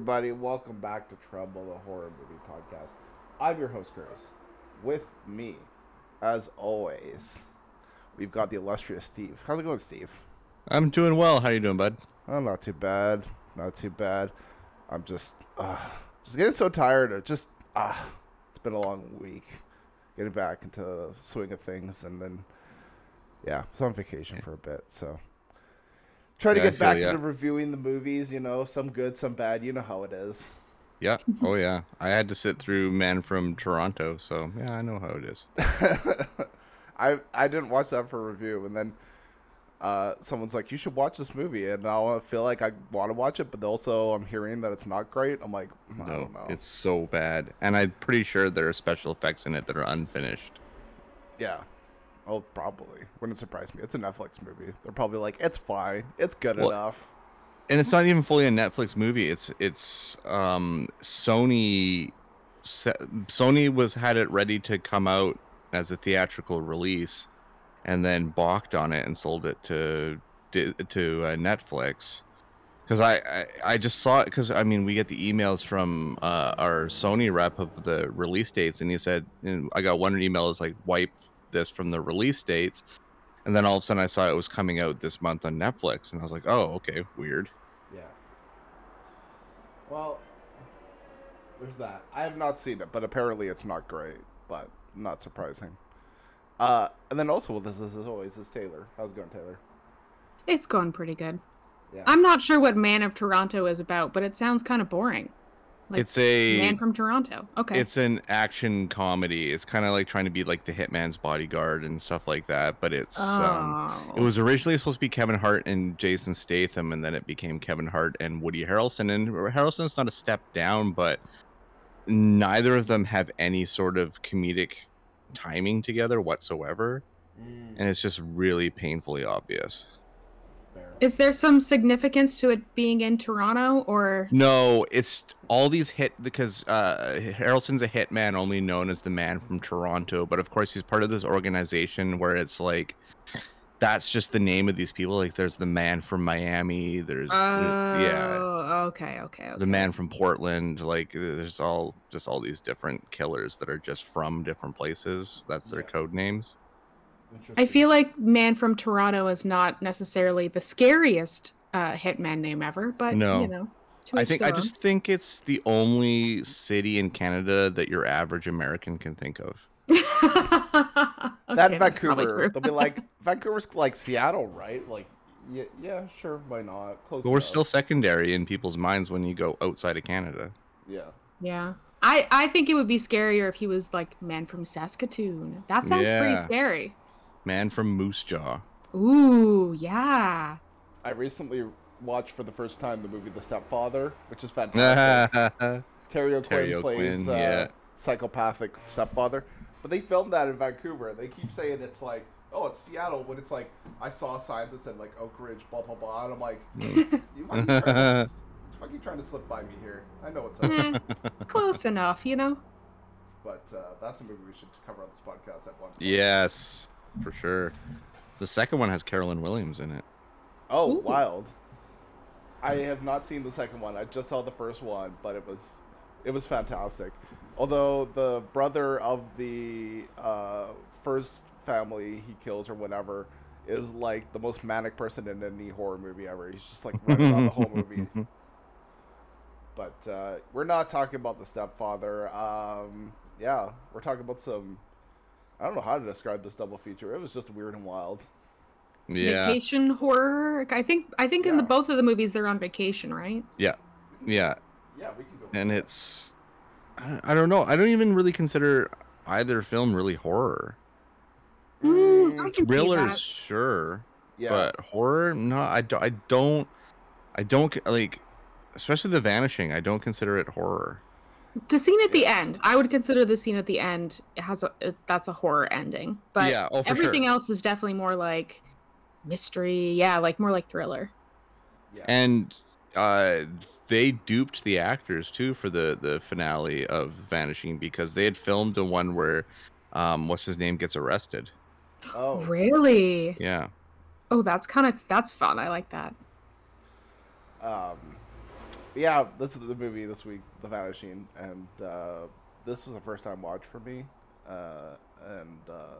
Everybody, welcome back to Tremble, the horror movie podcast. I'm your host Chris. With me, as always, we've got the illustrious Steve. How's it going, Steve? I'm doing well. How you doing, bud? Oh, not too bad. Not too bad. I'm just, uh, just getting so tired. Of just, ah, uh, it's been a long week. Getting back into the swing of things, and then, yeah, I was on vacation for a bit, so try to Yeah, I get back feel ya. into reviewing the movies. You know, some good, some bad. You know how it is. Yeah. Oh yeah. I had to sit through Man from Toronto, so yeah, I know how it is. I I didn't watch that for review, and then uh, someone's like, "You should watch this movie," and now I feel like I want to watch it, but also I'm hearing that it's not great. I'm like, I No, don't know. it's so bad, and I'm pretty sure there are special effects in it that are unfinished. yeah. Oh, probably wouldn't surprise me. It's a Netflix movie. They're probably like, it's fine, it's good Well, enough. And it's not even fully a Netflix movie. It's it's um Sony Sony was had it ready to come out as a theatrical release, and then balked on it and sold it to to uh, Netflix. Because I, I I just saw it because I mean we get the emails from uh, our Sony rep of the release dates, and he said and I got one email is like wipe this from the release dates, and then all of a sudden I saw it was coming out this month on Netflix, and I was like, oh okay, weird. Yeah. Well, there's that. I have not seen it, but apparently it's not great, but not surprising. Uh, and then also with this, as always, is Taylor. How's it going, Taylor? It's going pretty good. Yeah. I'm not sure what Man of Toronto is about, but it sounds kind of boring. Like it's a Man from Toronto. Okay. it's an action comedy. It's kind of like trying to be like the Hitman's Bodyguard and stuff like that. But it's um, oh. it was originally supposed to be Kevin Hart and Jason Statham, and then it became Kevin Hart and Woody Harrelson. And Harrelson's not a step down, but neither of them have any sort of comedic timing together whatsoever, and it's just really painfully obvious. Is there some significance to it being in Toronto or No, it's all these hit because uh, Harrelson's a hitman, only known as the Man from Toronto. But of course, he's part of this organization where it's like that's just the name of these people. Like, there's the Man from Miami. There's Oh, yeah, okay, okay, okay. the Man from Portland. Like, there's all just all these different killers that are just from different places. That's their Yeah. code names. I feel like Man from Toronto is not necessarily the scariest uh, hitman name ever, but No. you know. I think I just think it's the only city in Canada that your average American can think of. that Okay, that's probably Vancouver, they'll be like, Vancouver's like Seattle, right? Like, yeah, yeah, sure, why not? Close But we're enough. still secondary in people's minds when you go outside of Canada. yeah. Yeah. I, I think it would be scarier if he was like man from Saskatoon. That sounds pretty scary. Man from Moose Jaw. Ooh, yeah. I recently watched for the first time the movie The Stepfather, which is fantastic. Terry O'Quinn plays O'Quinn, uh, yeah. psychopathic stepfather. But they filmed that in Vancouver. They keep saying it's like, oh, it's Seattle, when it's like, I saw signs that said like Oak Ridge, blah blah blah, and I'm like, you fucking trying to, you fucking trying to slip by me here. I know what's up, Eh, close enough, you know? but uh, that's a movie we should cover on this podcast at one. point. yes, for sure. The second one has Caroline Williams in it. Oh, Ooh. wild! I have not seen the second one. I just saw the first one, but it was, it was fantastic. Although the brother of the uh, first family he kills or whatever is like the most manic person in any horror movie ever. He's just like running around the whole movie. But uh, we're not talking about the stepfather. Um, yeah, we're talking about some. I don't know how to describe this double feature. It was just weird and wild. Yeah, Vacation horror. I think I think in the both of the movies they're on vacation, right? yeah, yeah. Yeah, we can go. And it's, I don't, I don't know. I don't even really consider either film really horror. Mm, I can see Thrillers, that. sure. Yeah. But horror, no, I, don't. I don't, I don't like, especially the vanishing. I don't consider it horror. The scene at the end, I would consider the scene at the end it has a it, that's a horror ending. But yeah, oh, everything sure. else is definitely more like mystery. Yeah, like more like thriller. yeah. And uh, they duped the actors too for the the finale of Vanishing because they had filmed the one where, um, what's his name gets arrested. oh. Really? Yeah. Oh, that's kind of that's fun. I like that. Um, yeah, this is the movie this week, The Vanishing, and uh, this was a first time watch for me, uh, and uh,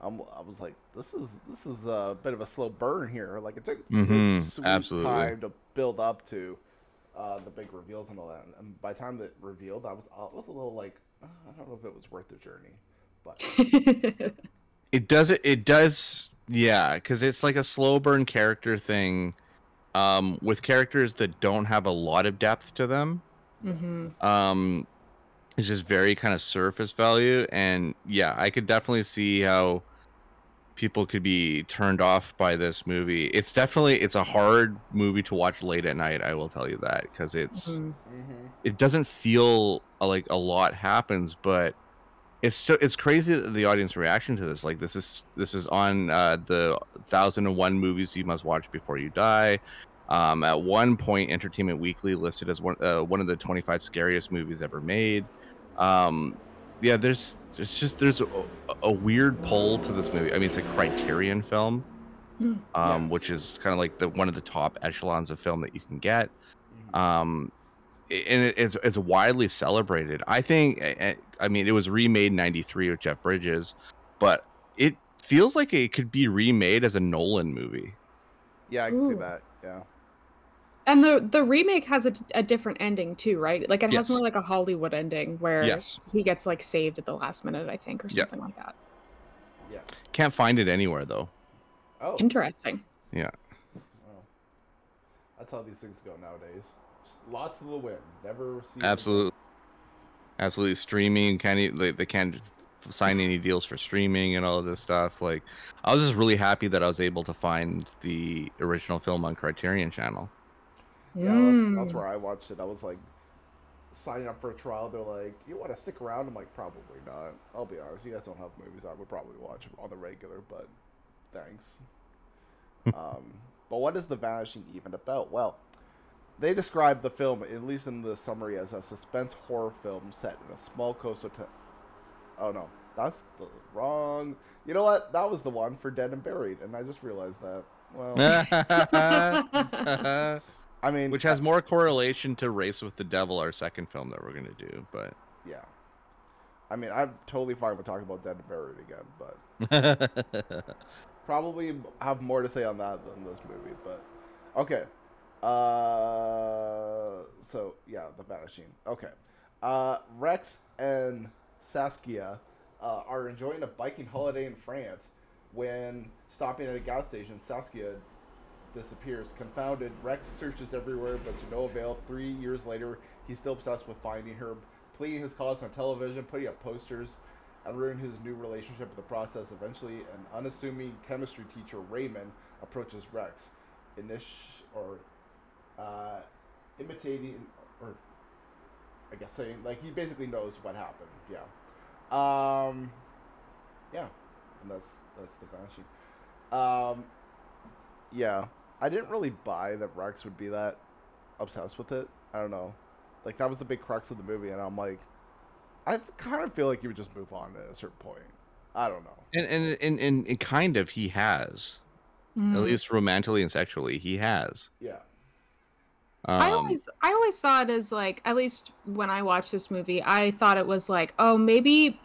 I'm, I was like, this is this is a bit of a slow burn here. Like it took a Mhm, sweet absolutely. time to build up to uh, the big reveals and all that, and by the time that revealed, I was I was a little like, "Uh, I don't know if it was worth the journey, but It does it. It does. Yeah, because it's like a slow burn character thing, um, with characters that don't have a lot of depth to them. hmm Um, it's just very kind of surface value, and yeah, I could definitely see how people could be turned off by this movie. It's definitely it's a hard movie to watch late at night. I will tell you that because it's Mhm. mm-hmm. it doesn't feel uh, like a lot happens, but it's still it's crazy that the audience reaction to this. Like this is this is on uh, the thousand and one movies you must watch before you die. Um, at one point, Entertainment Weekly listed as one uh, one of the twenty five scariest movies ever made. Um, yeah, there's there's just there's a, a weird pull to this movie. I mean, it's a Criterion film, Mm. um, Yes. which is kind of like the one of the top echelons of film that you can get Mm-hmm. um and it- it's it's widely celebrated i think i mean it was remade in 93 with jeff bridges but it feels like it could be remade as a nolan movie yeah, I can see that. Yeah, And the the remake has a, a different ending too, right? Like it Yes. has more like a Hollywood ending where yes he gets like saved at the last minute, I think, or Yeah. something like that. yeah. can't find it anywhere though Oh, Interesting. Yeah. Wow. That's how these things go nowadays. Just lost to the wind. Never see. it absolutely absolutely streaming can't e- they, they can't sign any deals for streaming and all of this stuff like i was just really happy that i was able to find the original film on criterion channel Yeah, that's, that's Mm. where I watched it. I was like signing up for a trial. They're like, "You want to stick around?" I'm like, "Probably not." I'll be honest. You guys don't have movies I would probably watch on the regular, but thanks. um, but what is The Vanishing even about? Well, they describe the film, at least in the summary, as a suspense horror film set in a small coastal town. Oh no, that's the wrong. You know what? That was the one for Dead and Buried, and I just realized that. Well, I mean, which has more correlation to race with the devil our second film that we're going to do but Yeah. I mean, I'm totally fine with talking about Dead and Buried again, but probably have more to say on that than this movie. But okay. Uh, so yeah, The Vanishing. Okay. Uh, Rex and Saskia uh, are enjoying a biking holiday in France when stopping at a gas station. Saskia disappears. Confounded, Rex searches everywhere, but to no avail. Three years later, he's still obsessed with finding her, pleading his cause on television, putting up posters, and ruining his new relationship in the process. Eventually, an unassuming chemistry teacher, Raymond, approaches Rex, init- or uh, imitating, or I guess saying like he basically knows what happened. Yeah, um, yeah, and that's that's the vanishing. Um, yeah, I didn't really buy that Rex would be that obsessed with it. I don't know, like that was the big crux of the movie, and I'm like, I kind of feel like you would just move on at a certain point. I don't know. and and and, and, and kind of he has Mm. at least romantically and sexually he has Yeah, um, I always I always saw it as like at least when I watched this movie, I thought it was like, oh, maybe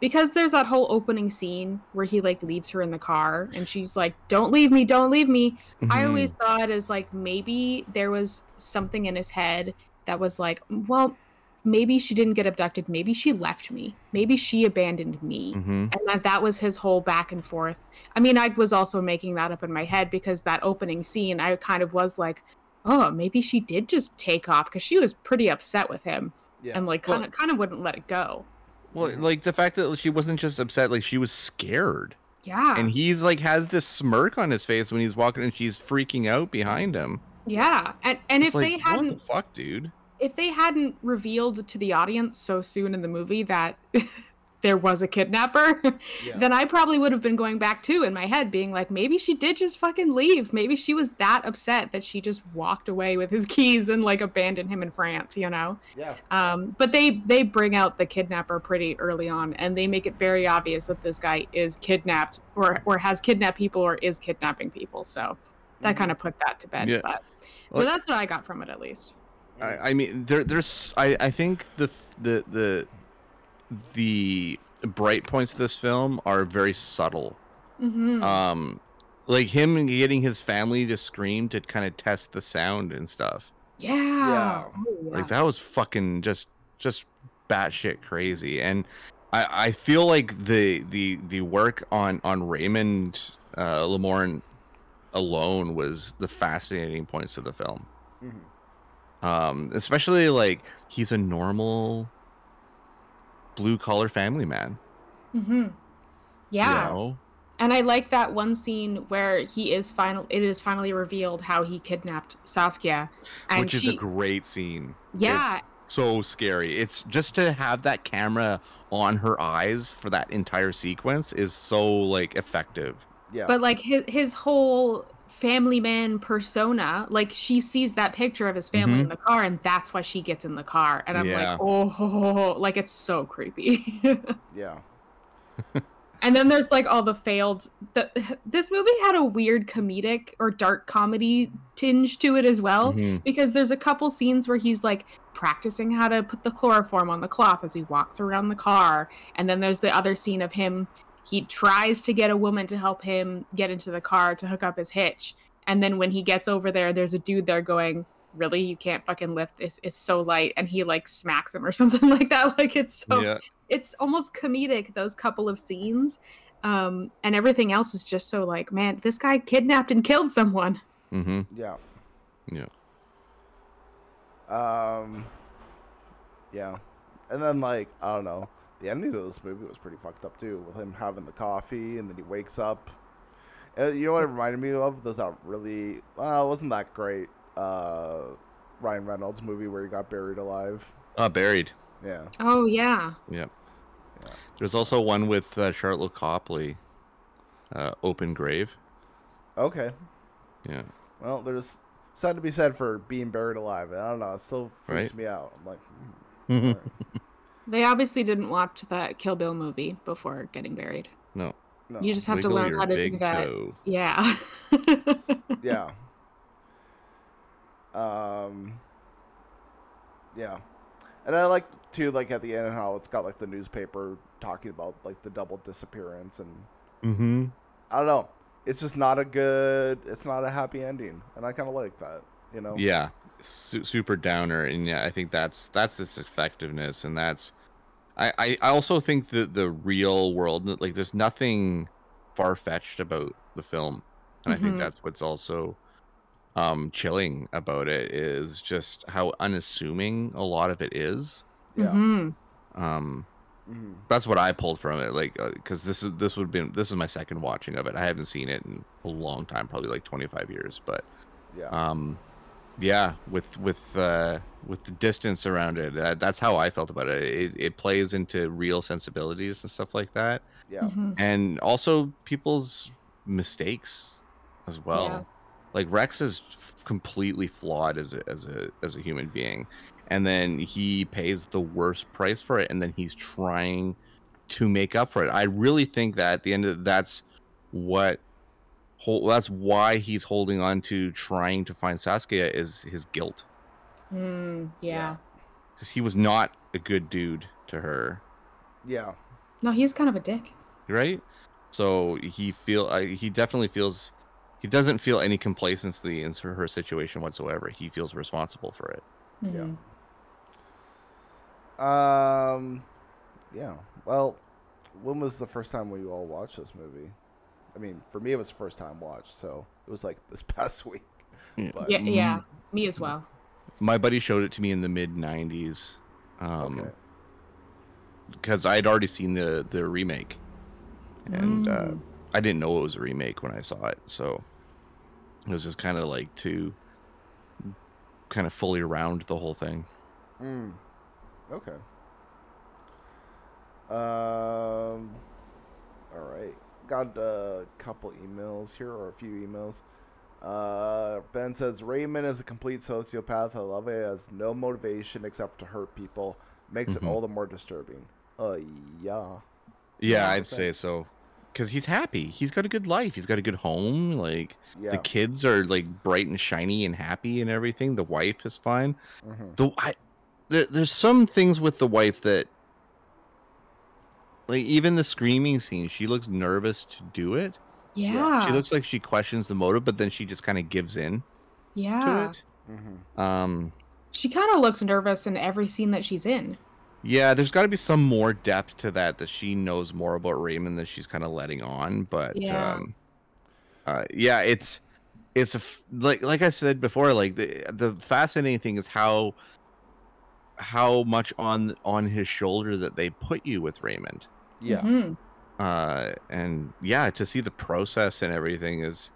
because there's that whole opening scene where he like leaves her in the car and she's like, "Don't leave me, don't leave me." I mhm. always saw it as like maybe there was something in his head that was like, well, maybe she didn't get abducted, maybe she left me, maybe she abandoned me Mhm. and that that was his whole back and forth. I mean, I was also making that up in my head because that opening scene, I kind of was like, oh, maybe she did just take off because she was pretty upset with him yeah, and like kind of kind of wouldn't let it go. Well mm-hmm. like the fact that she wasn't just upset like she was scared Yeah. and he's like has this smirk on his face when he's walking and she's freaking out behind him. yeah. And and It's if they hadn't what the fuck, dude? if they hadn't revealed to the audience so soon in the movie that there was a kidnapper, Yeah. then I probably would have been going back too in my head, being like, maybe she did just fucking leave. Maybe she was that upset that she just walked away with his keys and like abandoned him in France, you know? yeah. Um, but they they bring out the kidnapper pretty early on, and they make it very obvious that this guy is kidnapped or or has kidnapped people or is kidnapping people. So that Mhm. kind of put that to bed. Yeah. But Well- so that's what I got from it at least. I, I mean, there, there's. I, I think the the the the bright points of this film are very subtle. hmm Um, like him getting his family to scream to kind of test the sound and stuff. yeah. Yeah. Oh. Like that was fucking just just batshit crazy. And I I feel like the the the work on on Raymond uh, Lemorne alone was the fascinating points of the film. Mhm. Um, especially like he's a normal blue collar family man. Mm-hmm. Yeah. You know? And I like that one scene where he is final. It is finally revealed how he kidnapped Saskia, and Which is she, a great scene. yeah, so scary. It's just to have that camera on her eyes for that entire sequence is so like effective. Yeah. but like his his whole family man persona, like she sees that picture of his family in the car, and that's why she gets in the car. And I'm Mm-hmm. Yeah. like, oh, like it's so creepy. yeah. And then there's like all the failed. The, this movie had a weird comedic or dark comedy tinge to it as well, Mhm. because there's a couple scenes where he's like practicing how to put the chloroform on the cloth as he walks around the car. And then there's the other scene of him. He tries to get a woman to help him get into the car to hook up his hitch. And then when he gets over there, there's a dude there going, Really? You can't fucking lift this. It's so light. And he like smacks him or something like that. Like it's so yeah. it's almost comedic those couple of scenes um and everything else is just so like man this guy kidnapped and killed someone Mm-hmm. Yeah. Yeah. Um. Yeah, and then like I don't know, the ending of this movie was pretty fucked up too, with him having the coffee and then he wakes up. Uh, you know what it reminded me of? There's that really, uh, wasn't that great. Uh, Ryan Reynolds movie where he got buried alive. Uh, buried. Yeah. oh yeah Yep. Yeah. There's also one with uh, Sharlto Copley. Uh, open grave. Okay. Yeah. Well, there's something to be said for being buried alive. I don't know. It still freaks Right. me out. I'm like, hmm, alright. They obviously didn't watch that kill bill movie before getting buried no. no. you just have to learn how to do that toe. yeah yeah. Um. Yeah, and I like too, like at the end how it's got like the newspaper talking about like the double disappearance, and Mm-hmm. I don't know. It's just not a good. It's not a happy ending, and I kind of like that. You know. Yeah. Su- super downer, and yeah, I think that's that's its effectiveness, and that's. I, I I also think that the real world, like, there's nothing far fetched about the film, and I think Mhm. that's what's also um chilling about it is just how unassuming a lot of it is. Yeah. Mhm. Um, Mhm. that's what I pulled from it, like, because this is this would have been this is my second watching of it. I haven't seen it in a long time, probably like 25 years, but Yeah. um yeah with with uh with the distance around it uh, that's how i felt about it. it it plays into real sensibilities and stuff like that yeah. Mhm. and also people's mistakes as well Yeah. like rex is f- completely flawed as a as a as a human being and then he pays the worst price for it and then he's trying to make up for it i really think that at the end of that's what hol- that's why he's holding on to trying to find Saskia is his guilt Mm, yeah. because he was not a good dude to her, Yeah. no he's kind of a dick right? So he feel uh, he definitely feels he doesn't feel any complacency in her her situation whatsoever. He feels responsible for it. Mhm. Um. Yeah. Well, when was the first time we all watched this movie? I mean, for me, it was the first time watch, so it was like this past week. Yeah. But, yeah yeah me as well My buddy showed it to me in the mid '90s, um, Okay. because I had already seen the the remake, and uh, Mm. I didn't know it was a remake when I saw it, so it was just kind of like to kind of fully round the whole thing. Mm. Okay. Um. All right. Got a couple emails here, or a few emails. Uh, ben says Raymond is a complete sociopath. I love it. Has no motivation except to hurt people. Makes Mhm. it all the more disturbing. Uh, yeah. Yeah, I'd say so. Because he's happy. He's got a good life. He's got a good home. Like Yeah. the kids are like bright and shiny and happy and everything. The wife is fine. Mhm. The I, there, there's some things with the wife that, like even the screaming scene, she looks nervous to do it. Yeah. She looks like she questions the motive, but then she just kind of gives in yeah. to it. Mhm. Um, She kind of looks nervous in every scene that she's in. yeah, there's got to be some more depth to that that she knows more about Raymond than she's kind of letting on. But Yeah. um, uh, yeah, it's it's a f- like like I said before, like the the fascinating thing is how how much on on his shoulder that they put you with Raymond. Yeah. Mhm. Uh, and yeah, to see the process and everything is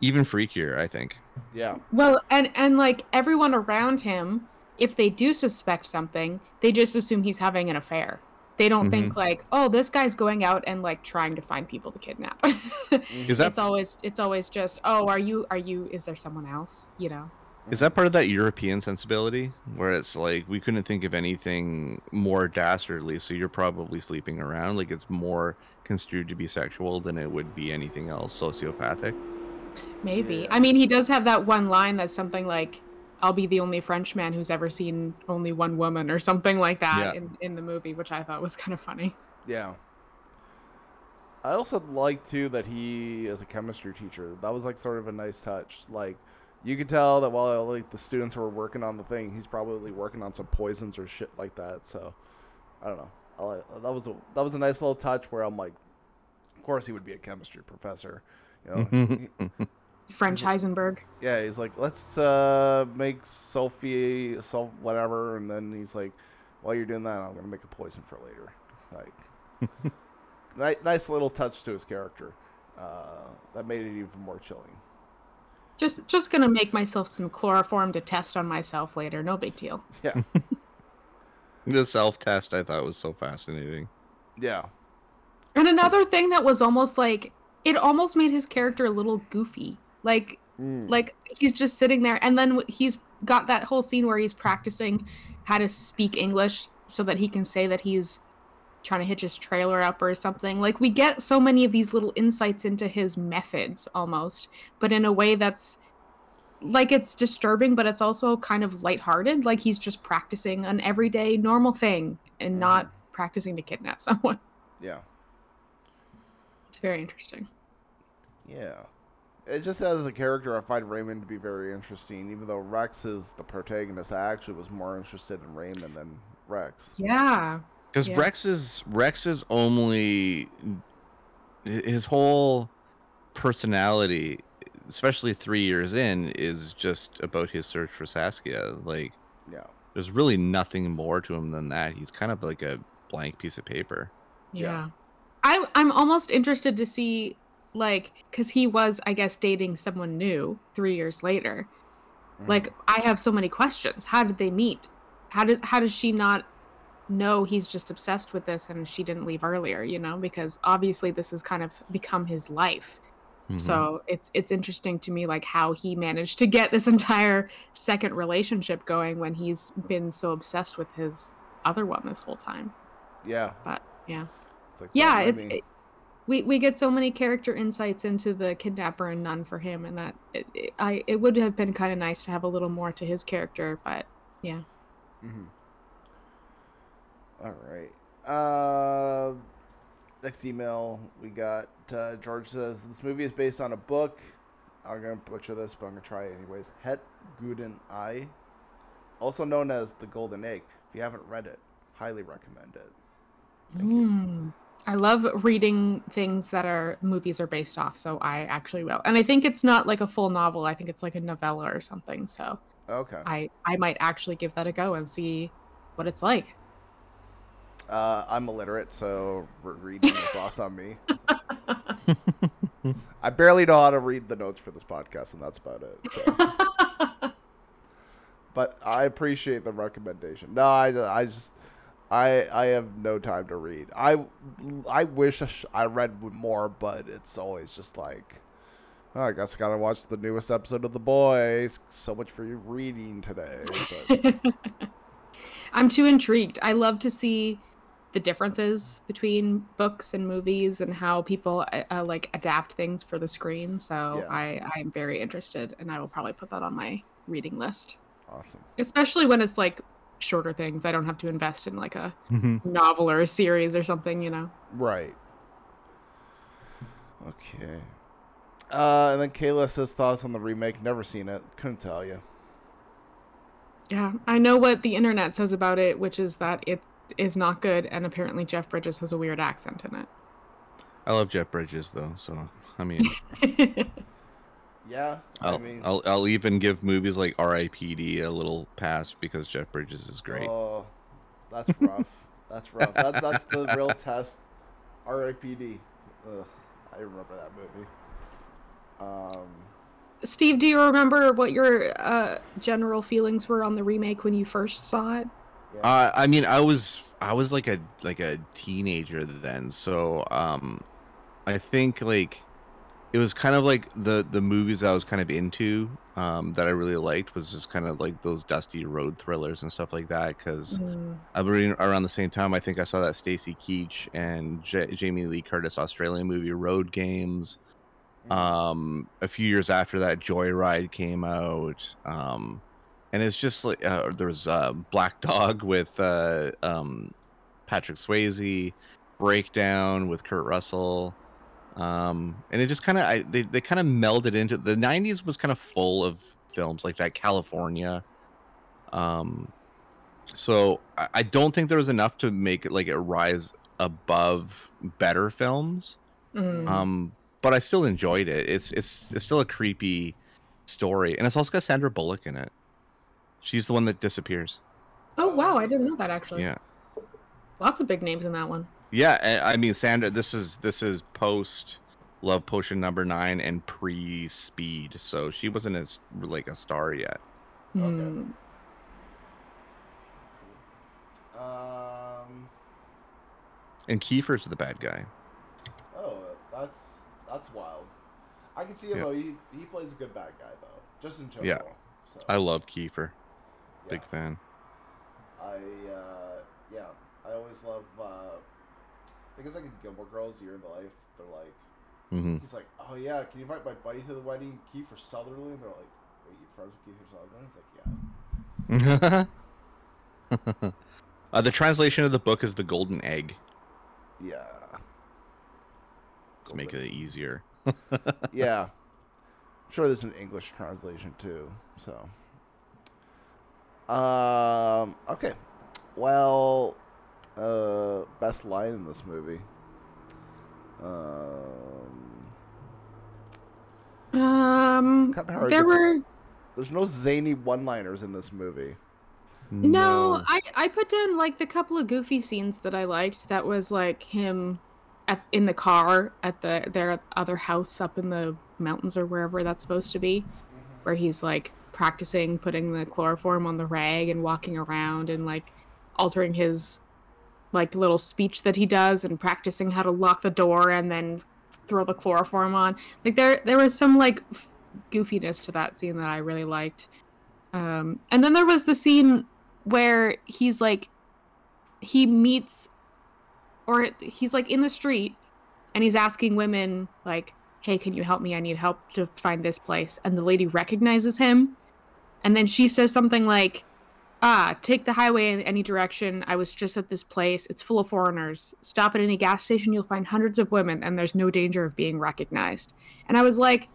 even freakier. I think. Yeah. Well, and and like everyone around him, if they do suspect something, they just assume he's having an affair. They don't think like, oh, this guy's going out and like trying to find people to kidnap. Is that it's always it's always just, oh, are you are you is there someone else? You know. Is that part of that European sensibility where it's like we couldn't think of anything more dastardly, so you're probably sleeping around? Like it's more construed to be sexual than it would be anything else sociopathic. Maybe. Yeah. I mean, he does have that one line that's something like, "I'll be the only Frenchman who's ever seen only one woman," or something like that Yeah. in, in the movie, which I thought was kind of funny. Yeah. I also like too that he is a chemistry teacher. That was like sort of a nice touch. Like you could tell that while like the students were working on the thing, he's probably working on some poisons or shit like that. So I don't know. I that was a that was a nice little touch where I'm like, of course he would be a chemistry professor. You know, French Heisenberg. yeah, he's like, let's uh, make Sophie, so whatever, and then he's like, while you're doing that, I'm gonna make a poison for later. Like, ni- nice little touch to his character. Uh, that made it even more chilling. Just just gonna make myself some chloroform to test on myself later. No big deal. Yeah, the self test I thought was so fascinating. yeah, And another thing that was almost like it almost made his character a little goofy. Like Mm. like he's just sitting there and then he's got that whole scene where he's practicing how to speak english so that he can say that he's trying to hitch his trailer up or something. Like we get so many of these little insights into his methods almost but in a way that's like it's disturbing but it's also kind of lighthearted. Like he's just practicing an everyday normal thing and mm-hmm. not practicing to kidnap someone. Yeah, it's very interesting. Yeah. It just as a character, I find Raymond to be very interesting. Even though Rex is the protagonist, I actually was more interested in Raymond than Rex. yeah Because Yeah. Rex is Rex is only his whole personality, especially three years in, is just about his search for Saskia. Like Yeah, there's really nothing more to him than that. He's kind of like a blank piece of paper. Yeah. Yeah. I I'm almost interested to see like cuz he was I guess dating someone new 3 years later. Mhm. Like I have so many questions. How did they meet? How does how does she not know he's just obsessed with this and she didn't leave earlier, you know? Because obviously this has kind of become his life. Mhm. So it's it's interesting to me like how he managed to get this entire second relationship going when he's been so obsessed with his other one this whole time. yeah, But yeah. it's like yeah it's it, we we get so many character insights into the kidnapper and none for him and that it, it, i it would have been kind of nice to have a little more to his character but yeah Mhm. All right. Uh, next email we got. Uh, George says this movie is based on a book. I'm gonna butcher this, but I'm gonna try it anyways. Het Gouden Ei, also known as the Golden Egg. If you haven't read it, highly recommend it. Thank you. Mm. i love reading things that are movies are based off so i actually will and i think it's not like a full novel i think it's like a novella or something so Okay. i i might actually give that a go and see what it's like Uh, I'm illiterate, so reading is lost on me. I barely know how to read the notes for this podcast, and that's about it. So. but I appreciate the recommendation. No, I, I just I I have no time to read. I I wish I, sh- I read more, but it's always just like oh, I guess I gotta watch the newest episode of The Boys. So much for your reading today. But I'm too intrigued. I love to see the differences between books and movies and how people uh, uh, like adapt things for the screen. So Yeah. I I'm very interested, and I will probably put that on my reading list, awesome. especially when it's like shorter things. I don't have to invest in like a Mhm. novel or a series or something, you know. Right. Okay. Uh, and then Kayla says thoughts on the remake. Never seen it. Couldn't tell you. Yeah, I know what the internet says about it, which is that it is not good, and apparently Jeff Bridges has a weird accent in it. I love Jeff Bridges though, so I mean. Yeah. I I'll, mean, I'll I'll even give movies like R.I.P.D. a little pass because Jeff Bridges is great. Oh, that's rough. that's rough. That, that's the real test. R.I.P.D. Ugh, I remember that movie. Um, Steve, do you remember what your uh, general feelings were on the remake when you first saw it? Yeah. Uh, I mean, I was I was like a like a teenager then, so um, I think like it was kind of like the the movies I was kind of into um that I really liked was just kind of like those dusty road thrillers and stuff like that because Mm. I believe around the same time I think I saw that Stacy Keach and J- Jamie Lee Curtis Australian movie Road Games. Mhm. Um, a few years after that, Joyride came out. Um, and it's just like uh, there was uh, Black Dog with uh, um, Patrick Swayze, Breakdown with Kurt Russell. Um, and it just kind of they they kind of melded into the '90s was kind of full of films like that. California. Um, so I, I don't think there was enough to make it like it rise above better films. Mm. Um, but I still enjoyed it. It's it's it's still a creepy story, and it's also got Sandra Bullock in it. She's the one that disappears. oh wow, I didn't know that actually. Yeah, Lots of big names in that one. yeah. I mean, Sandra. This is this is post Love Potion number nine and pre Speed, so she wasn't as like a star yet. Okay. Mm. Um. And Kiefer's the bad guy. Oh, that's that's wild. I can see him Yeah. though. He he plays a good bad guy though, just in general. Yeah. So, I love Kiefer. Yeah. Big fan. I uh, yeah, I always love. Uh, I think it's like in Gilmore Girls, Year in the Life. They're like, mm-hmm. he's like, oh yeah, can you invite my buddy to the wedding, Kiefer Sutherland? They're like, wait, you friends with Kiefer Sutherland? He's like, yeah, uh, the translation of the book is the golden egg. yeah. To make it easier. yeah. I'm sure there's an English translation too. So. Um. Okay. Well. Uh. Best line in this movie. Um. Um, Kind of hard. there 'cause were There's no zany one-liners in this movie. no, I I put down like the couple of goofy scenes that I liked. That was like him at in the car at the their other house up in the mountains or wherever that's supposed to be, where he's like practicing putting the chloroform on the rag and walking around and like altering his like little speech that he does and practicing how to lock the door and then throw the chloroform on. Like there there was some like f- goofiness to that scene that I really liked. Um, and then there was the scene where he's like he meets or he's like in the street and he's asking women like hey can you help me? I need help to find this place. And the lady recognizes him. And then she says something like ah take the highway in any direction. I was just at this place. It's full of foreigners. Stop at any gas station. You'll find hundreds of women and there's no danger of being recognized. And i was like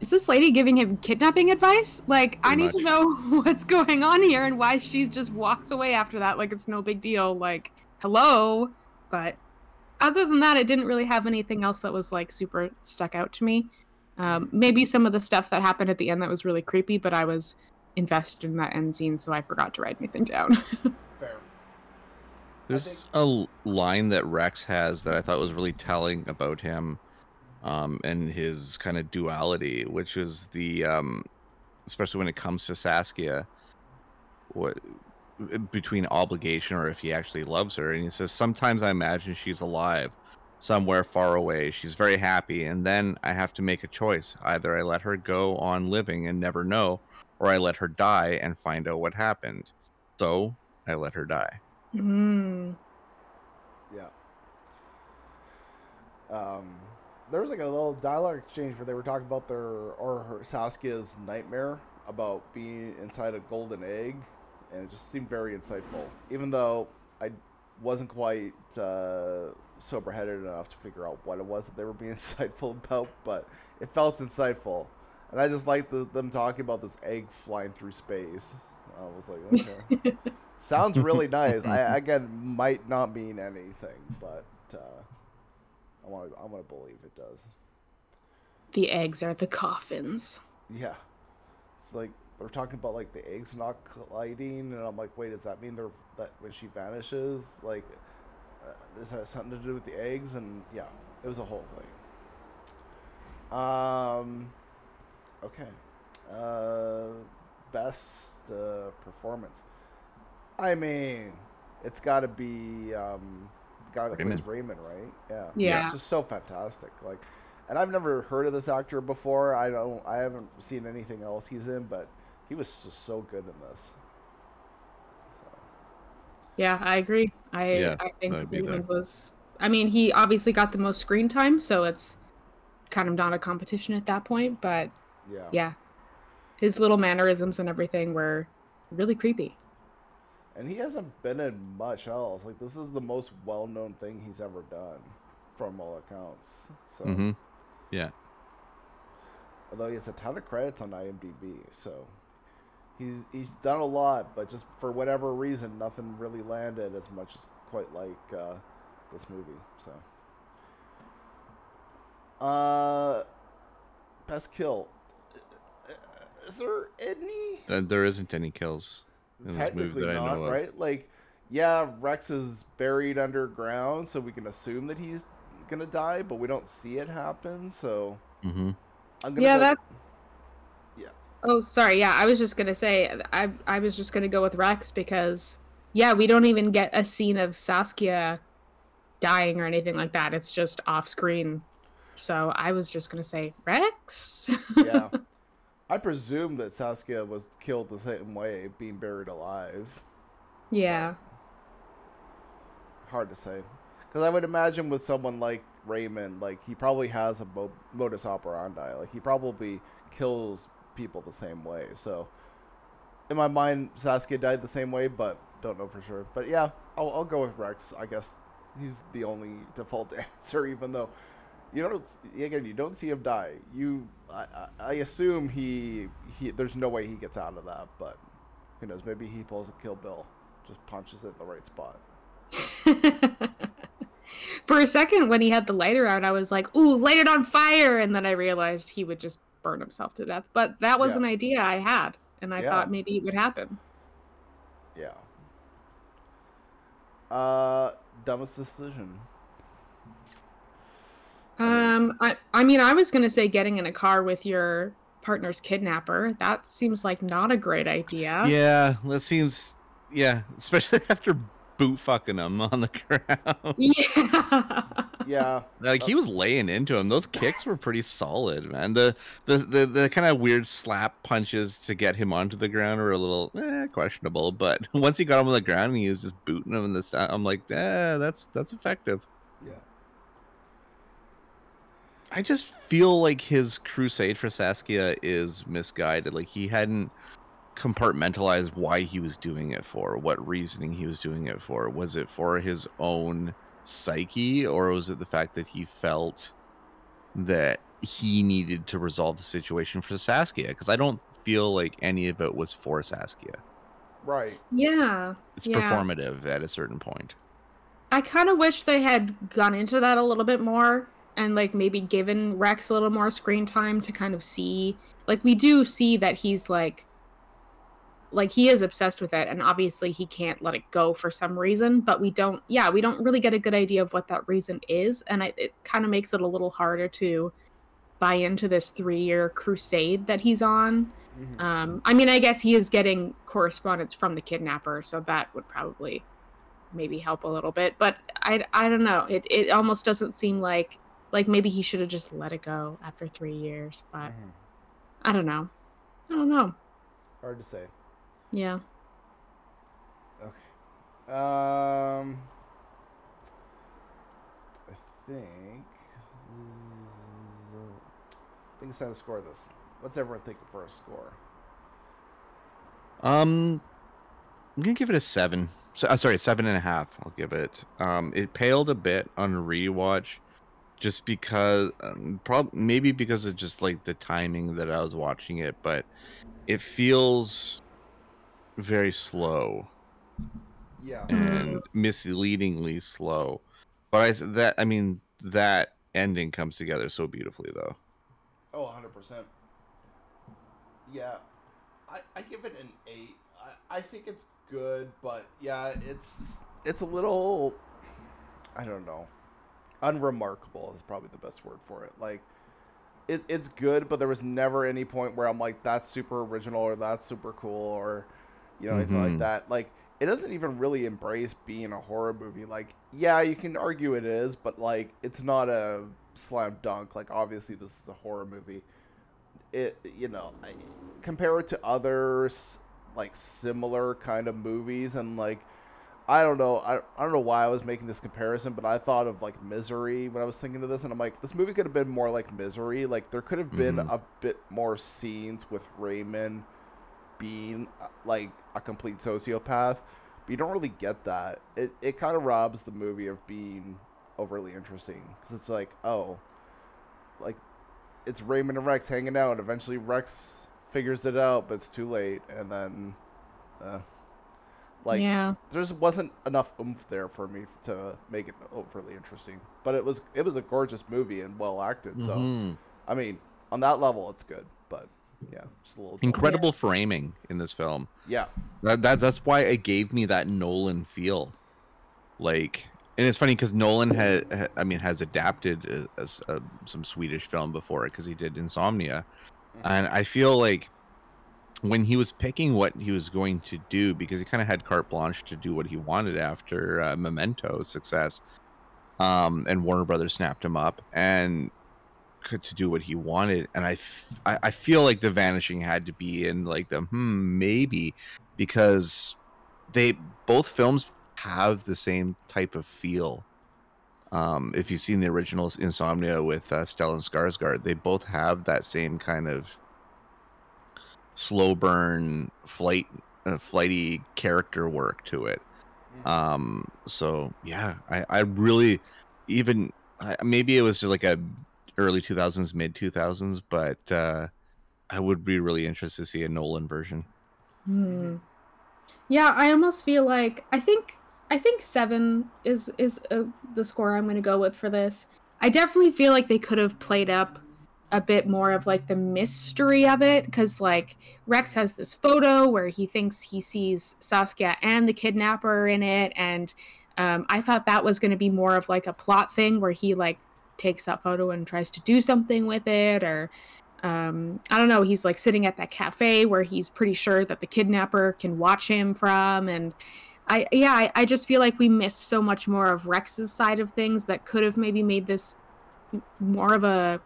is this lady giving him kidnapping advice? Like, I Pretty need to know what's going on here and why she just walks away after that. Like it's no big deal. Like, hello. But other than that, it didn't really have anything else that was like super stuck out to me. Um, maybe some of the stuff that happened at the end that was really creepy, but I was invested in that end scene, so I forgot to write anything down. Fair. There's a line that Rex has that I thought was really telling about him. um, and his kind of duality, which is the um, especially when it comes to Saskia, what between obligation or if he actually loves her. And he says, Sometimes I imagine she's alive somewhere far away. She's very happy. And then I have to make a choice. Either I let her go on living and never know, or I let her die and find out what happened. So I let her die. Mm. Yeah. Um, there was like a little dialogue exchange where they were talking about their or her Saskia's nightmare about being inside a golden egg, and it just seemed very insightful. Even though I wasn't quite uh, sober headed enough to figure out what it was that they were being insightful about, but it felt insightful. And I just liked the, them talking about this egg flying through space. I was like, okay. Sounds really nice. I again might not mean anything, but uh, I want to. I want to believe it does. The eggs are the coffins. Yeah, it's like they're talking about like the eggs not colliding, and I'm like, wait, does that mean they're that when she vanishes, like, uh, is that something to do with the eggs? And yeah, it was a whole thing. Um, okay. Uh, best uh, performance. I mean, it's got to be um, the guy that plays Raymond. Raymond, right? Yeah. Yeah. It's just so fantastic. Like, and I've never heard of this actor before. I don't. I haven't seen anything else he's in, but he was just so good in this. So, Yeah, I agree. I Yeah, I think I'd be there. Raymond was. I mean, he obviously got the most screen time, so it's kind of not a competition at that point. But yeah. yeah, his little mannerisms and everything were really creepy. And he hasn't been in much else. Like this is the most well-known thing he's ever done, from all accounts. So, hmm Yeah. although he has a ton of credits on IMDb, so he's he's done a lot, but just for whatever reason, nothing really landed as much as quite like uh, this movie. So, uh, best kill. Is there any? Uh, There isn't any kills in this movie Technically that I not, know of. right? Like, yeah, Rex is buried underground, so we can assume that he's gonna die, but we don't see it happen. So hmm I'm gonna Yeah, go- that- Yeah. Oh, sorry. Yeah, I was just gonna say I I was just gonna go with Rex because yeah, we don't even get a scene of Saskia dying or anything like that. It's just off screen. So I was just gonna say Rex. yeah. I presume that Saskia was killed the same way, being buried alive. yeah. Hard to say, because I would imagine with someone like Raymond, like he probably has a mo- modus operandi. Like he probably kills people the same way. So, in my mind, Saskia died the same way, but don't know for sure. But yeah, I'll, I'll go with Rex. I guess he's the only default answer, even though you don't. Again, you don't see him die. You, I, I assume he, he. There's no way he gets out of that, but who knows? Maybe he pulls a Kill Bill, just punches it in the right spot. For a second, when he had the lighter out, I was like, "Ooh, light it on fire!" And then I realized he would just burn himself to death. But that was Yeah. an idea I had, and I Yeah. thought maybe it would happen. Yeah. Uh, dumbest decision. Um, I, I mean, I was gonna say getting in a car with your partner's kidnapper. That seems like not a great idea. Yeah, that seems. Yeah, especially after boot fucking him on the ground. Yeah. Yeah. Like he was laying into him. Those kicks were pretty solid, man. The the the, the kind of weird slap punches to get him onto the ground were a little eh, questionable. But once he got him on the ground and he was just booting him in the stuff, I'm like, eh, that's that's effective. Yeah. I just feel like his crusade for Saskia is misguided. Like he hadn't compartmentalized why he was doing it for, what reasoning he was doing it for. Was it for his own psyche, or was it the fact that he felt that he needed to resolve the situation for Saskia? Because I don't feel like any of it was for Saskia. Right. yeah. It's Yeah. performative at a certain point. I kind of wish they had gone into that a little bit more and like maybe given Rex a little more screen time to kind of see like we do see that he's like like he is obsessed with it and obviously he can't let it go for some reason but we don't yeah we don't really get a good idea of what that reason is and I, it kind of makes it a little harder to buy into this three year crusade that he's on Mhm. um i mean i guess he is getting correspondence from the kidnapper so that would probably maybe help a little bit but i i don't know it it almost doesn't seem like like maybe he should have just let it go after three years but Mhm. i don't know i don't know Hard to say. Yeah Okay. Um, I think. I think it's time to score this. What's everyone thinking for a score? Um, I'm gonna give it a seven. So, uh, sorry, seven and a half. I'll give it. Um, it paled a bit on rewatch, just because, um, prob maybe because of just like the timing that I was watching it, but it feels very slow Yeah. and misleadingly slow. But I that I mean that ending comes together so beautifully though. Oh, 100%. Yeah. I, I give it an 8. I, I think it's good, but yeah, it's it's a little I don't know. Unremarkable is probably the best word for it. Like it, it's good, but there was never any point where I'm like that's super original or that's super cool or you know anything like Mhm. that. Like it doesn't even really embrace being a horror movie. Like yeah, you can argue it is, but like it's not a slam dunk. Like obviously this is a horror movie. It you know I, compare it to others like similar kind of movies and like I don't know I, I don't know why I was making this comparison but I thought of like Misery when I was thinking of this and I'm like this movie could have been more like Misery like there could have been Mhm. a bit more scenes with Raymond being uh, like a complete sociopath but you don't really get that. It, it kind of robs the movie of being overly interesting because it's like oh like it's Raymond and Rex hanging out and eventually Rex figures it out but it's too late and then uh, like yeah. there just wasn't enough oomph there for me to make it overly interesting. But it was it was a gorgeous movie and well acted so Mhm. I mean on that level it's good but yeah just a little Incredible framing in this film. yeah That, that that's why it gave me that Nolan feel. Like, and it's funny because Nolan had, ha- I mean, has adapted as, some Swedish film before because he did Insomnia, Mhm. and I feel like when he was picking what he was going to do, because he kind of had carte blanche to do what he wanted after uh, Memento's success, um, and Warner Brothers snapped him up and could to do what he wanted, and I, I feel like The Vanishing had to be in like the hmm maybe because they both films have the same type of feel. Um, if you've seen the original Insomnia with uh, Stellan Skarsgård, they both have that same kind of slow burn, flight, uh, flighty character work to it. Um, so yeah, I, I really even I, maybe it was just like a early 2000s, mid 2000s, but uh, I would be really interested to see a Nolan version. Hmm. Yeah, I almost feel like I think I think seven is is uh, the score I'm going to go with for this. I definitely feel like they could have played up a bit more of like the mystery of it because like Rex has this photo where he thinks he sees Saskia and the kidnapper in it, and um, I thought that was going to be more of like a plot thing where he like takes that photo and tries to do something with it or um i don't know he's like sitting at that cafe where he's pretty sure that the kidnapper can watch him from and i yeah i, I just feel like we missed so much more of rex's side of things that could have maybe made this more of a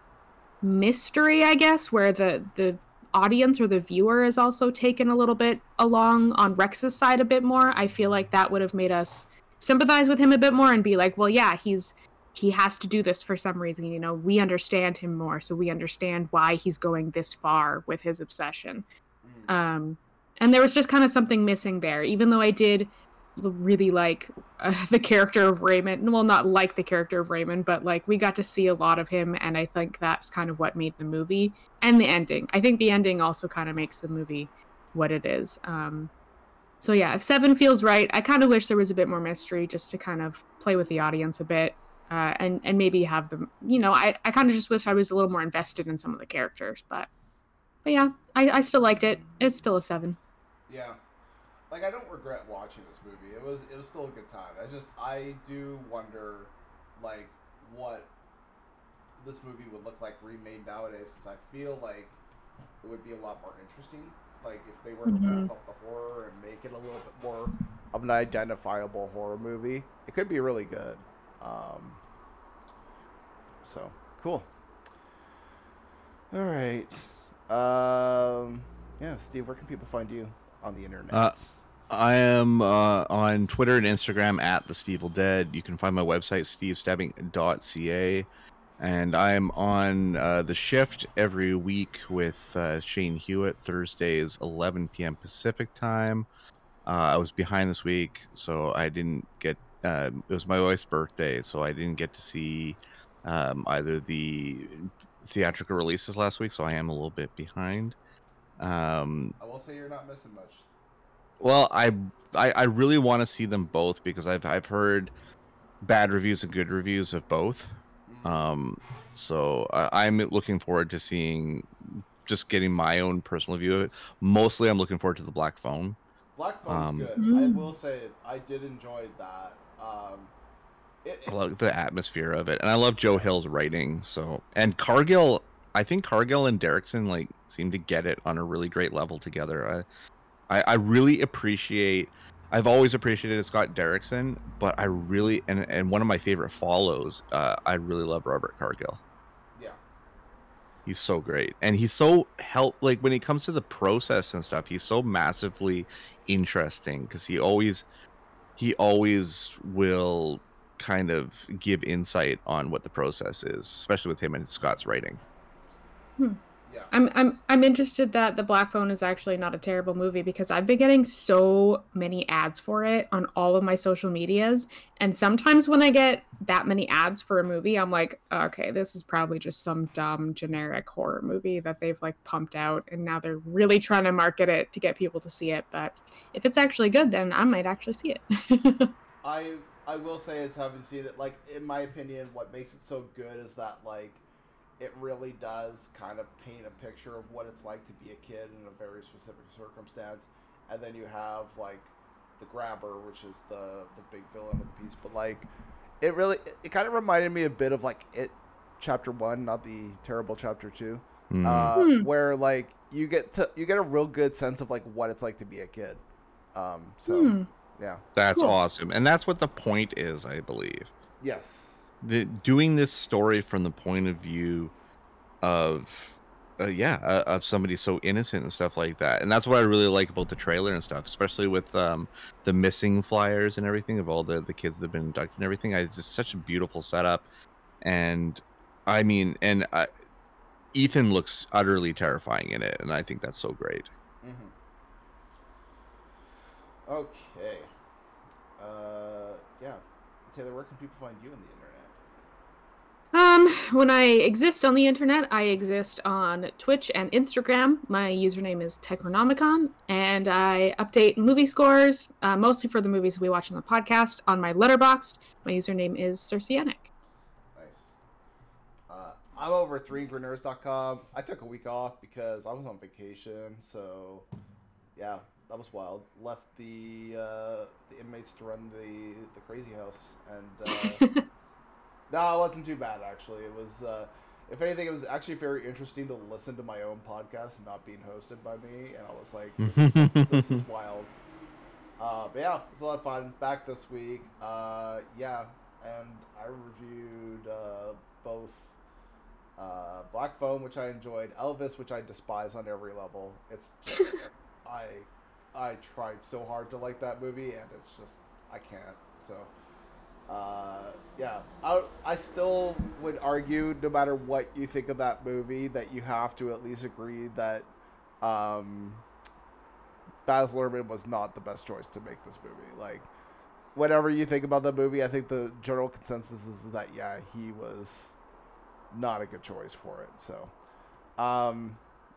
mystery i guess where the the audience or the viewer is also taken a little bit along on rex's side a bit more. I feel like that would have made us sympathize with him a bit more and be like well yeah he's he has to do this for some reason you know? We understand him more so we understand why he's going this far with his obsession. Mm. um and there was just kind of something missing there. Even though i did really like uh, the character of raymond well not like the character of raymond but like we got to see a lot of him and i think that's kind of what made the movie and the ending. I think the ending also kind of makes the movie what it is. Um so yeah seven feels right i kind of wish there was a bit more mystery just to kind of play with the audience a bit uh, and and maybe have them you know i, I kind of just wish i was a little more invested in some of the characters but but yeah i, I still liked it it's still a seven Yeah. Like I don't regret watching this movie. It was it was still a good time. I just I do wonder like what this movie would look like remade nowadays because I feel like it would be a lot more interesting. Like if they were to Mhm. ramp up the horror and make it a little bit more of an identifiable horror movie, it could be really good. Um, so cool. All right. Um, yeah, Steve, where can people find you on the internet? Uh, I am uh, on Twitter and Instagram at the Stevel Dead. You can find my website stevestabbing.ca, and I am on uh, the shift every week with uh, Shane Hewitt Thursdays 11 p.m. Pacific time. Uh, I was behind this week, so I didn't get. Uh, it was my wife's birthday, so I didn't get to see um, either the theatrical releases last week. So I am a little bit behind. Um, I will say you're not missing much. well, I I, I really want to see them both because I've I've heard bad reviews and good reviews of both. Mhm. Um, so I, I'm looking forward to seeing just getting my own personal view of it. Mostly, I'm looking forward to the Black Phone. Black Phone's um, good. I Mm. will say I did enjoy that. Um, it, I love the atmosphere of it, and I love Joe Hill's writing. So and Cargill, I think Cargill and Derrickson like seem to get it on a really great level together. I, I, I really appreciate. I've always appreciated Scott Derrickson, but I really and and one of my favorite follows. Uh, I really love Robert Cargill. yeah, He's so great, and he's so help. Like when it comes to the process and stuff, he's so massively interesting because he always, he always will kind of give insight on what the process is, especially with him and Scott's writing. Hmm. Yeah. I'm I'm I'm interested that the Black Phone is actually not a terrible movie because I've been getting so many ads for it on all of my social medias, and sometimes when I get that many ads for a movie, I'm like, okay, this is probably just some dumb generic horror movie that they've like pumped out, and now they're really trying to market it to get people to see it. But if it's actually good, then I might actually see it. I I will say as having seen it, like in my opinion, what makes it so good is that like it really does kind of paint a picture of what it's like to be a kid in a very specific circumstance, and then you have like the grabber, which is the the big villain of the piece. But like, it really it, it kind of reminded me a bit of like it chapter one, not the terrible chapter two, Mm. uh, Hmm. where like you get to you get a real good sense of like what it's like to be a kid. Um, so Hmm. yeah, that's cool. awesome, and that's what the point is, I believe. yes. The doing this story from the point of view of uh, yeah uh, of somebody so innocent and stuff like that and that's what i really like about the trailer and stuff especially with um the missing flyers and everything of all the the kids that have been abducted and everything I, it's just such a beautiful setup and i mean and ethan looks utterly terrifying in it and i think that's so great Mm-hmm. Okay. Uh, yeah. Taylor, where can people find you in the? Um, when I exist on the internet, I exist on Twitch and Instagram. My username is Techronomicon, and I update movie scores, uh, mostly for the movies we watch on the podcast, on my letterboxd. My username is Circeanic. Nice. Uh, I'm over at 3angrynerds.com. I took a week off because I was on vacation, so yeah, that was wild. Left the uh, the inmates to run the the crazy house, and uh, no, it wasn't too bad actually. It was, uh, if anything, it was actually very interesting to listen to my own podcast and not being hosted by me. And I was like, this, this is wild. Uh, but yeah, it's a lot of fun. Back this week. Uh, yeah, and I reviewed uh, both uh, Black Phone, which I enjoyed, Elvis, which I despise on every level. It's just, I I tried so hard to like that movie, and it's just I can't. So. Uh, yeah, I, I still would argue, no matter what you think of that movie, that you have to at least agree that um, Baz Luhrmann was not the best choice to make this movie. Like, whatever you think about the movie, I think the general consensus is that yeah, he was not a good choice for it. So, um,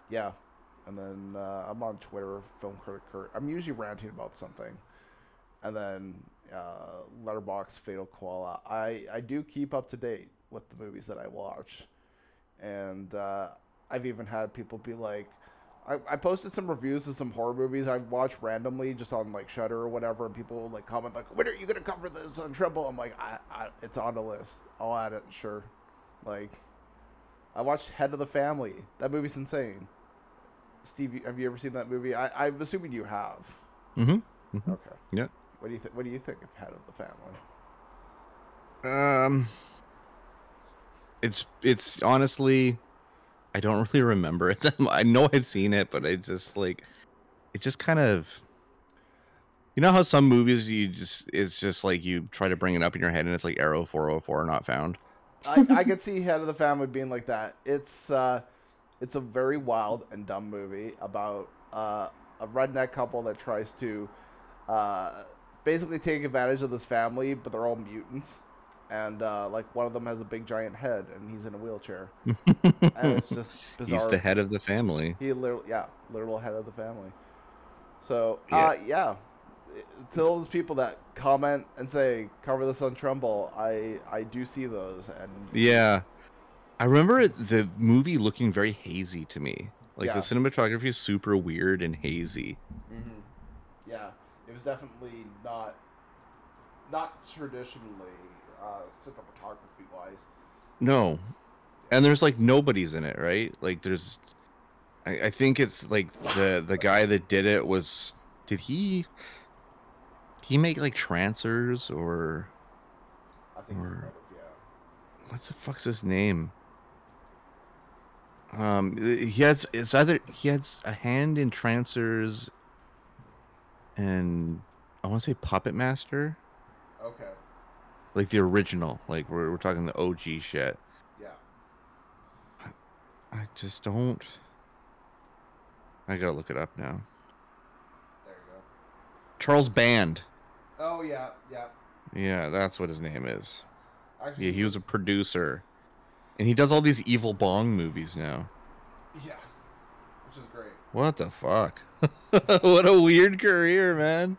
yeah, and then uh, I'm on Twitter, Film Critic Kurt. I'm usually ranting about something, and then uh, Letterboxd Fatal Koala. I I do keep up to date with the movies that I watch, and uh, I've even had people be like, I, I posted some reviews of some horror movies I watched randomly just on like Shutter or whatever, and people like comment like, "When are you gonna cover this on Tremble?" I'm like, I, I, "It's on the list. I'll add it, sure." Like, I watched Head of the Family. That movie's insane. Steve, have you ever seen that movie? I, I'm assuming you have. Mm-hmm. Okay. Yeah. What do you think? What do you think of Head of the Family? Um, it's it's honestly, I don't really remember it. I know I've seen it, but I just like, it just kind of. You know how some movies you just it's just like you try to bring it up in your head and it's like Arrow 404 not found. I, I could see Head of the Family being like that. It's uh, it's a very wild and dumb movie about uh, a redneck couple that tries to uh, basically take advantage of this family, but they're all mutants, and uh, like one of them has a big giant head and he's in a wheelchair, and it's just bizarre. He's the head of the family. He literally, yeah, literal head of the family. So, uh, yeah. To all those people that comment and say cover this on Tremble, I I do see those, and Yeah. I remember it, the movie looking very hazy to me. Like Yeah. the cinematography is super weird and hazy. hmm Yeah, it was definitely not not traditionally uh, cinematography wise. No. And there's like nobody's in it, right? Like there's I, I think it's like the the guy that did it was did he he make like trancers or I think Or- have, yeah. what the fuck's his name? Um he has it's either he has a hand in trancers and I want to say Puppet Master, Okay. like the original, like we're we're talking the OG shit. Yeah. I just don't. I gotta look it up now. There you go. Charles Band. Oh yeah, yeah. Yeah, that's what his name is. Actually, Yeah, he was a producer, and he does all these evil bong movies now. Yeah. Which is great. What the fuck? what a weird career, man.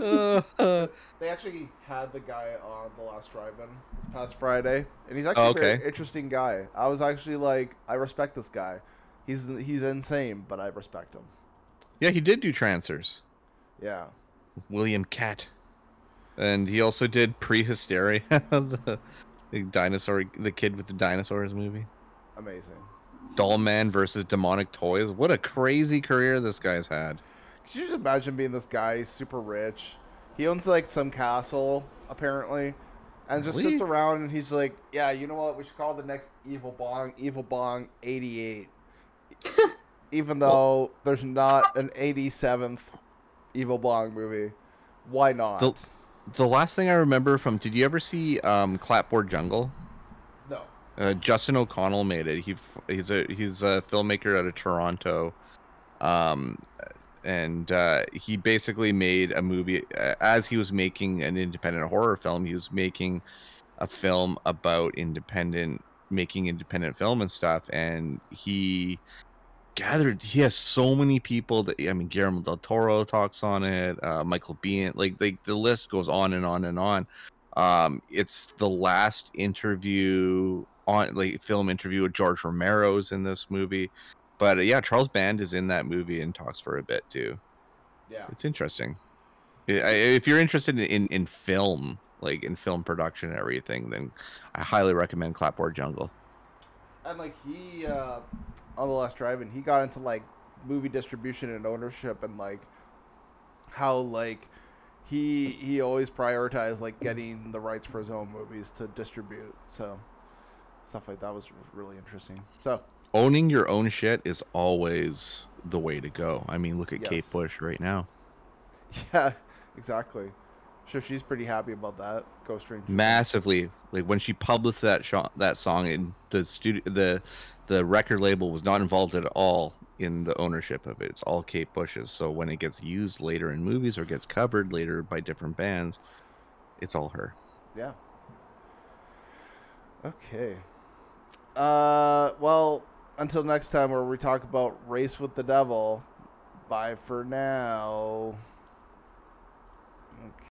Uh, They actually had the guy on the last drive-in past Friday, and he's actually Oh, a very interesting guy. I was actually like, I respect this guy. He's he's insane, but I respect him. yeah, he did do trancers. Yeah. William Cat, and he also did Prehysteria, the, the dinosaur, the kid with the dinosaurs movie. Amazing. Doll Man versus Demonic Toys. What a crazy career this guy's had. Could you just imagine being this guy, super rich? He owns like some castle, apparently, and just Really? sits around and he's like, "Yeah, you know what? We should call the next Evil Bong Evil Bong '88." Even though there's not an '87th Evil Bong movie, why not? The- The last thing I remember from, did you ever see um, Clapboard Jungle? Uh, Justin McConnell made it. He he's a he's a filmmaker out of Toronto, um, and uh, he basically made a movie as he was making an independent horror film. He was making a film about independent making independent film and stuff, and he gathered. He has so many people that I mean, Guillermo del Toro talks on it. Uh, Michael Biehn, like like the list goes on and on and on um it's the last interview on like film interview with george romero's in this movie but uh, yeah charles band is in that movie and talks for a bit too Yeah. it's interesting if you're interested in, in in film like in film production and everything then i highly recommend clapboard jungle And like he uh on the last drive, and he got into like movie distribution and ownership and like how like he he always prioritized like getting the rights for his own movies to distribute. So stuff like that was really interesting. So owning your own shit is always the way to go i mean look at kate bush right now yeah, exactly. Sure, she's pretty happy about that. Ghost Ring. massively like when she published that sh- that song and the studio the the record label was not involved at all in the ownership of it it's all kate bush's so when it gets used later in movies or gets covered later by different bands it's all her Yeah. Okay. Uh, well, until next time where we talk about race with the devil. Bye for now.